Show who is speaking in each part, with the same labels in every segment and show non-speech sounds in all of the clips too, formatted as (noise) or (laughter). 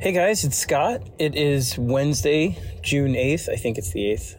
Speaker 1: Hey guys, it's Scott. It is Wednesday, June 8th. I think it's the 8th.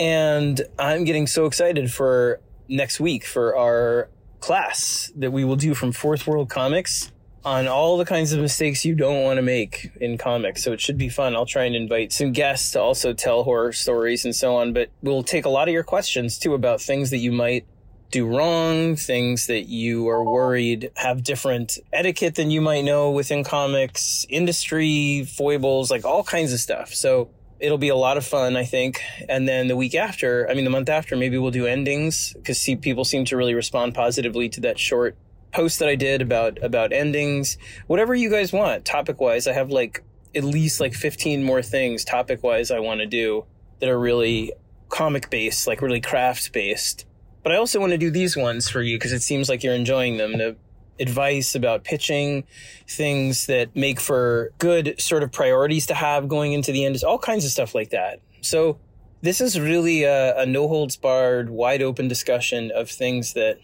Speaker 1: And I'm getting so excited for next week for our class that we will do from Fourth World Comics on all the kinds of mistakes you don't want to make in comics. So it should be fun. I'll try and invite some guests to also tell horror stories and so on, but we'll take a lot of your questions too about things that you might do wrong, things that you are worried have different etiquette than you might know within comics, industry, foibles, like all kinds of stuff. So it'll be a lot of fun, I think. And then the week after, I mean, the month after, maybe we'll do endings because people seem to really respond positively to that short post that I did about, about endings. Whatever you guys want, topic wise, I have like at least like 15 more things topic wise I want to do that are really comic based, like really craft based but I also want to do these ones for you because it seems like you're enjoying them. The advice about pitching, things that make for good sort of priorities to have going into the end, all kinds of stuff like that. So this is really a, a no holds barred, wide open discussion of things that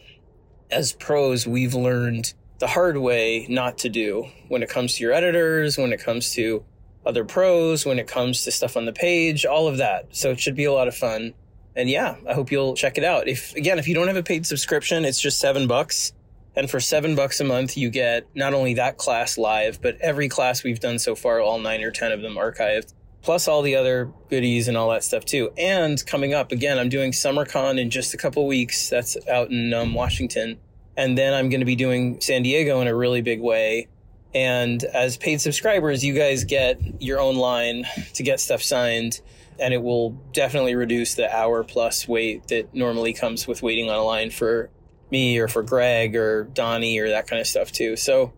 Speaker 1: as pros we've learned the hard way not to do when it comes to your editors, when it comes to other pros, when it comes to stuff on the page, all of that. So it should be a lot of fun and yeah, I hope you'll check it out. If again, if you don't have a paid subscription, it's just seven bucks. And for seven bucks a month, you get not only that class live, but every class we've done so far, all nine or 10 of them archived, plus all the other goodies and all that stuff too. And coming up again, I'm doing SummerCon in just a couple weeks. That's out in um, Washington. And then I'm going to be doing San Diego in a really big way. And as paid subscribers, you guys get your own line to get stuff signed and it will definitely reduce the hour plus wait that normally comes with waiting on a line for me or for Greg or Donnie or that kind of stuff too. So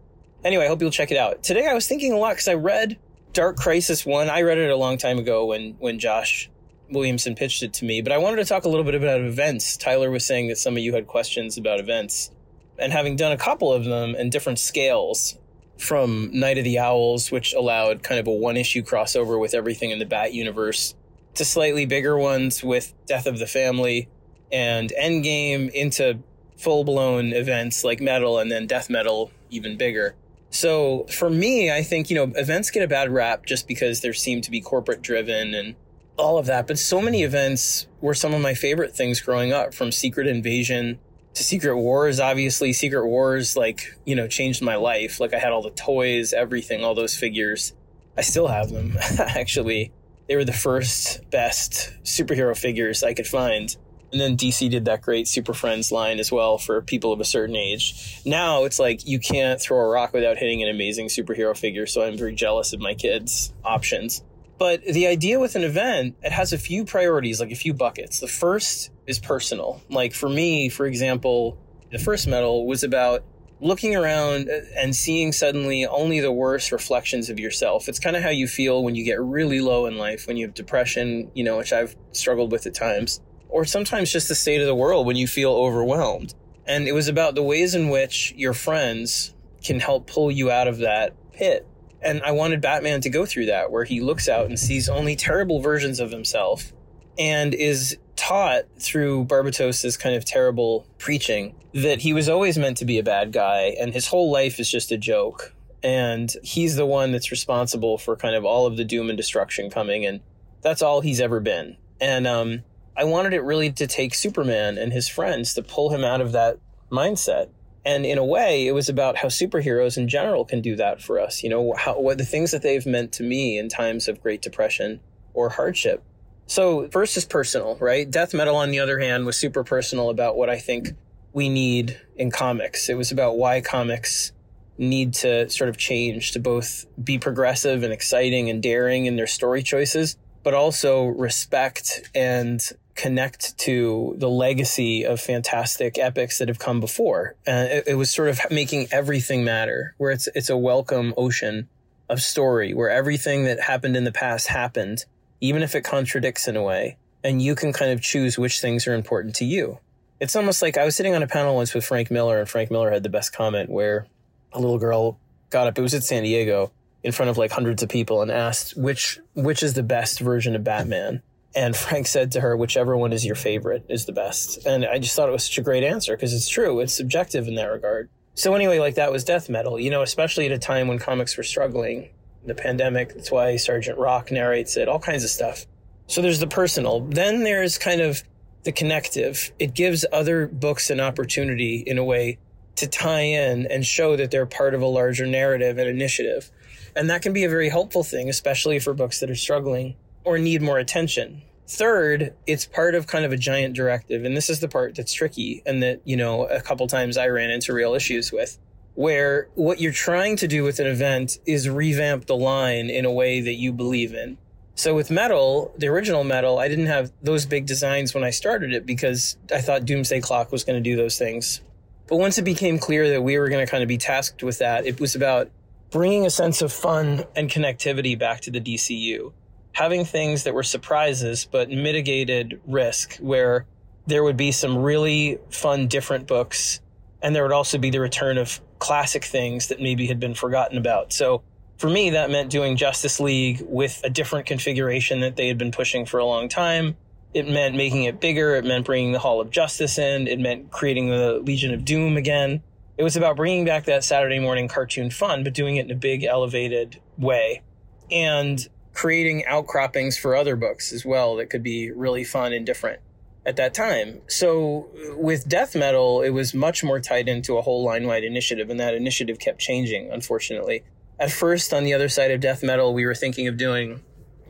Speaker 1: anyway, I hope you'll check it out. Today I was thinking a lot because I read Dark Crisis 1. I read it a long time ago when, when Josh Williamson pitched it to me, but I wanted to talk a little bit about events. Tyler was saying that some of you had questions about events. And having done a couple of them in different scales, from Night of the Owls, which allowed kind of a one issue crossover with everything in the Bat universe, to slightly bigger ones with Death of the Family and Endgame into full blown events like metal and then death metal even bigger. So for me, I think, you know, events get a bad rap just because they seem to be corporate driven and all of that. But so many events were some of my favorite things growing up from Secret Invasion to Secret Wars. Obviously, Secret Wars, like, you know, changed my life. Like I had all the toys, everything, all those figures. I still have them (laughs) actually they were the first best superhero figures I could find. And then DC did that great Super Friends line as well for people of a certain age. Now it's like you can't throw a rock without hitting an amazing superhero figure, so I'm very jealous of my kids' options. But the idea with an event, it has a few priorities, like a few buckets. The first is personal. Like for me, for example, the first metal was about looking around and seeing suddenly only the worst reflections of yourself. It's kind of how you feel when you get really low in life, when you have depression, you know, which I've struggled with at times, or sometimes just the state of the world when you feel overwhelmed. And it was about the ways in which your friends can help pull you out of that pit. And I wanted Batman to go through that, where he looks out and sees only terrible versions of himself and is taught through Barbatos's kind of terrible preaching that he was always meant to be a bad guy and his whole life is just a joke. And he's the one that's responsible for kind of all of the doom and destruction coming. And that's all he's ever been. And um, I wanted it really to take Superman and his friends to pull him out of that mindset. And in a way, it was about how superheroes in general can do that for us. You know, how, what the things that they've meant to me in times of great depression or hardship. So first is personal, right? Death metal, on the other hand, was super personal about what I think we need in comics. It was about why comics need to sort of change to both be progressive and exciting and daring in their story choices, but also respect and connect to the legacy of fantastic epics that have come before. And it, it was sort of making everything matter, where it's it's a welcome ocean of story, where everything that happened in the past happened even if it contradicts in a way, and you can kind of choose which things are important to you. It's almost like I was sitting on a panel once with Frank Miller, and Frank Miller had the best comment where a little girl got up, it was at San Diego, in front of like hundreds of people and asked which which is the best version of Batman. And Frank said to her, whichever one is your favorite is the best. And I just thought it was such a great answer because it's true. It's subjective in that regard. So anyway, like that was death metal, you know, especially at a time when comics were struggling the pandemic. That's why Sergeant Rock narrates it, all kinds of stuff. So there's the personal. Then there's kind of the connective. It gives other books an opportunity in a way to tie in and show that they're part of a larger narrative and initiative. And that can be a very helpful thing, especially for books that are struggling or need more attention. Third, it's part of kind of a giant directive. And this is the part that's tricky and that, you know, a couple times I ran into real issues with where what you're trying to do with an event is revamp the line in a way that you believe in. So with metal, the original metal, I didn't have those big designs when I started it because I thought Doomsday Clock was going to do those things. But once it became clear that we were going to kind of be tasked with that, it was about bringing a sense of fun and connectivity back to the DCU having things that were surprises but mitigated risk where there would be some really fun different books and there would also be the return of classic things that maybe had been forgotten about. So for me that meant doing justice league with a different configuration that they had been pushing for a long time. It meant making it bigger. It meant bringing the hall of justice in. It meant creating the legion of doom again. It was about bringing back that saturday morning cartoon fun but doing it in a big elevated way and creating outcroppings for other books as well that could be really fun and different at that time. So with death metal, it was much more tied into a whole line wide initiative, and that initiative kept changing, unfortunately. At first, on the other side of death metal, we were thinking of doing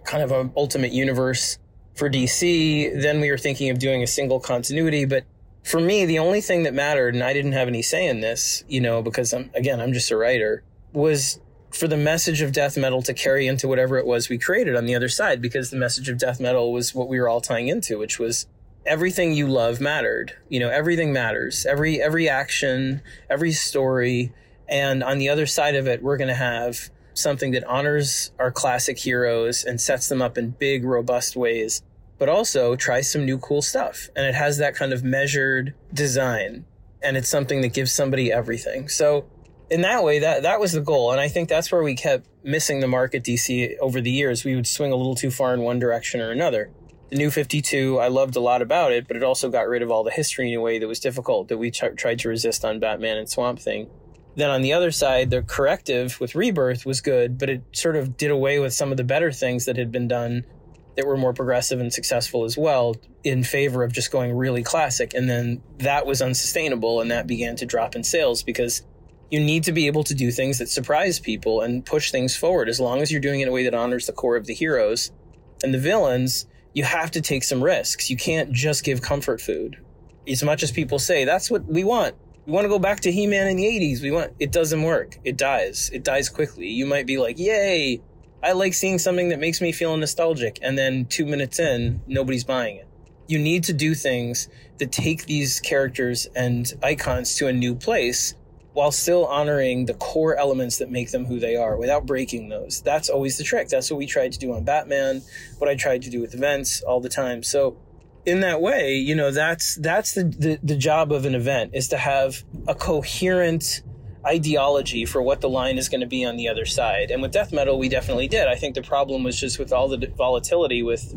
Speaker 1: kind of an ultimate universe for DC. Then we were thinking of doing a single continuity, but for me, the only thing that mattered, and I didn't have any say in this, you know, because I'm, again, I'm just a writer, was for the message of death metal to carry into whatever it was we created on the other side because the message of death metal was what we were all tying into which was everything you love mattered. You know everything matters. Every every action every story. And on the other side of it we're going to have something that honors our classic heroes and sets them up in big robust ways but also tries some new cool stuff. And it has that kind of measured design. And it's something that gives somebody everything. So in that way, that that was the goal, and I think that's where we kept missing the mark at DC over the years. We would swing a little too far in one direction or another. The new 52, I loved a lot about it, but it also got rid of all the history in a way that was difficult that we ch- tried to resist on Batman and Swamp Thing. Then on the other side, the corrective with Rebirth was good, but it sort of did away with some of the better things that had been done that were more progressive and successful as well in favor of just going really classic. And then that was unsustainable and that began to drop in sales because you need to be able to do things that surprise people and push things forward. As long as you're doing it in a way that honors the core of the heroes and the villains, you have to take some risks. You can't just give comfort food. As much as people say that's what we want. We want to go back to He-Man in the 80s. We want it doesn't work. It dies. It dies quickly. You might be like, "Yay, I like seeing something that makes me feel nostalgic." And then 2 minutes in, nobody's buying it. You need to do things that take these characters and icons to a new place while still honoring the core elements that make them who they are without breaking those. That's always the trick. That's what we tried to do on Batman, what I tried to do with events all the time. So in that way, you know, that's that's the, the, the job of an event is to have a coherent ideology for what the line is going to be on the other side. And with death metal, we definitely did. I think the problem was just with all the volatility with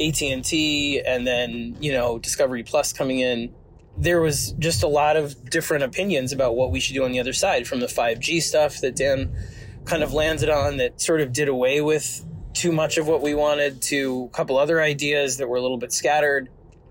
Speaker 1: AT&T and then, you know, Discovery Plus coming in there was just a lot of different opinions about what we should do on the other side from the 5G stuff that Dan kind of landed on that sort of did away with too much of what we wanted to a couple other ideas that were a little bit scattered.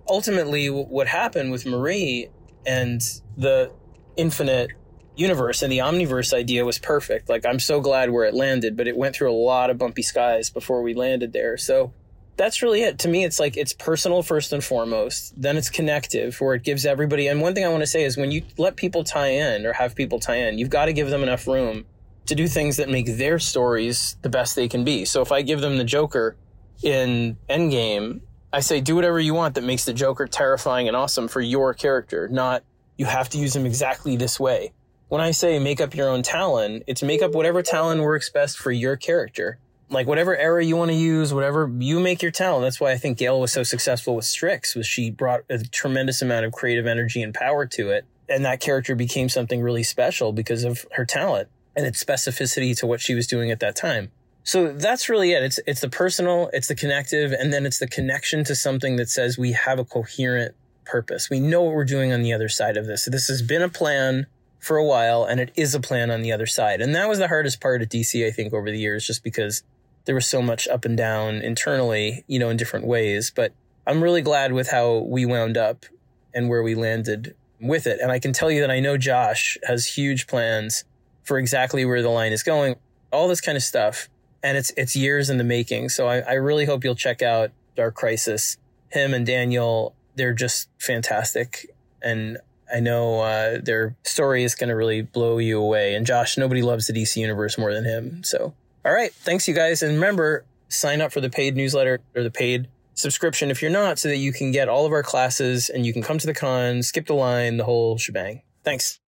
Speaker 1: Ultimately, what happened with Marie and the infinite universe and the omniverse idea was perfect. Like, I'm so glad where it landed, but it went through a lot of bumpy skies before we landed there. So, that's really it. To me, it's like it's personal first and foremost. Then it's connective, where it gives everybody. And one thing I want to say is when you let people tie in or have people tie in, you've got to give them enough room to do things that make their stories the best they can be. So if I give them the Joker in Endgame, I say do whatever you want that makes the Joker terrifying and awesome for your character, not you have to use him exactly this way. When I say make up your own Talon, it's make up whatever Talon works best for your character like whatever era you want to use, whatever you make your Talon. That's why I think Gail was so successful with Strix was she brought a tremendous amount of creative energy and power to it. And that character became something really special because of her talent and its specificity to what she was doing at that time. So that's really it. It's, it's the personal, it's the connective, and then it's the connection to something that says we have a coherent purpose. We know what we're doing on the other side of this. This has been a plan for a while, and it is a plan on the other side. And that was the hardest part at DC, I think, over the years, just because there was so much up and down internally, you know, in different ways. But I'm really glad with how we wound up and where we landed with it. And I can tell you that I know Josh has huge plans for exactly where the line is going, all this kind of stuff. And it's, it's years in the making. So I, I really hope you'll check out Dark Crisis. Him and Daniel, they're just fantastic. And I know uh, their story is going to really blow you away. And Josh, nobody loves the DC universe more than him. So, all right. Thanks, you guys. And remember, sign up for the paid newsletter or the paid subscription if you're not, so that you can get all of our classes and you can come to the con, skip the line, the whole shebang. Thanks.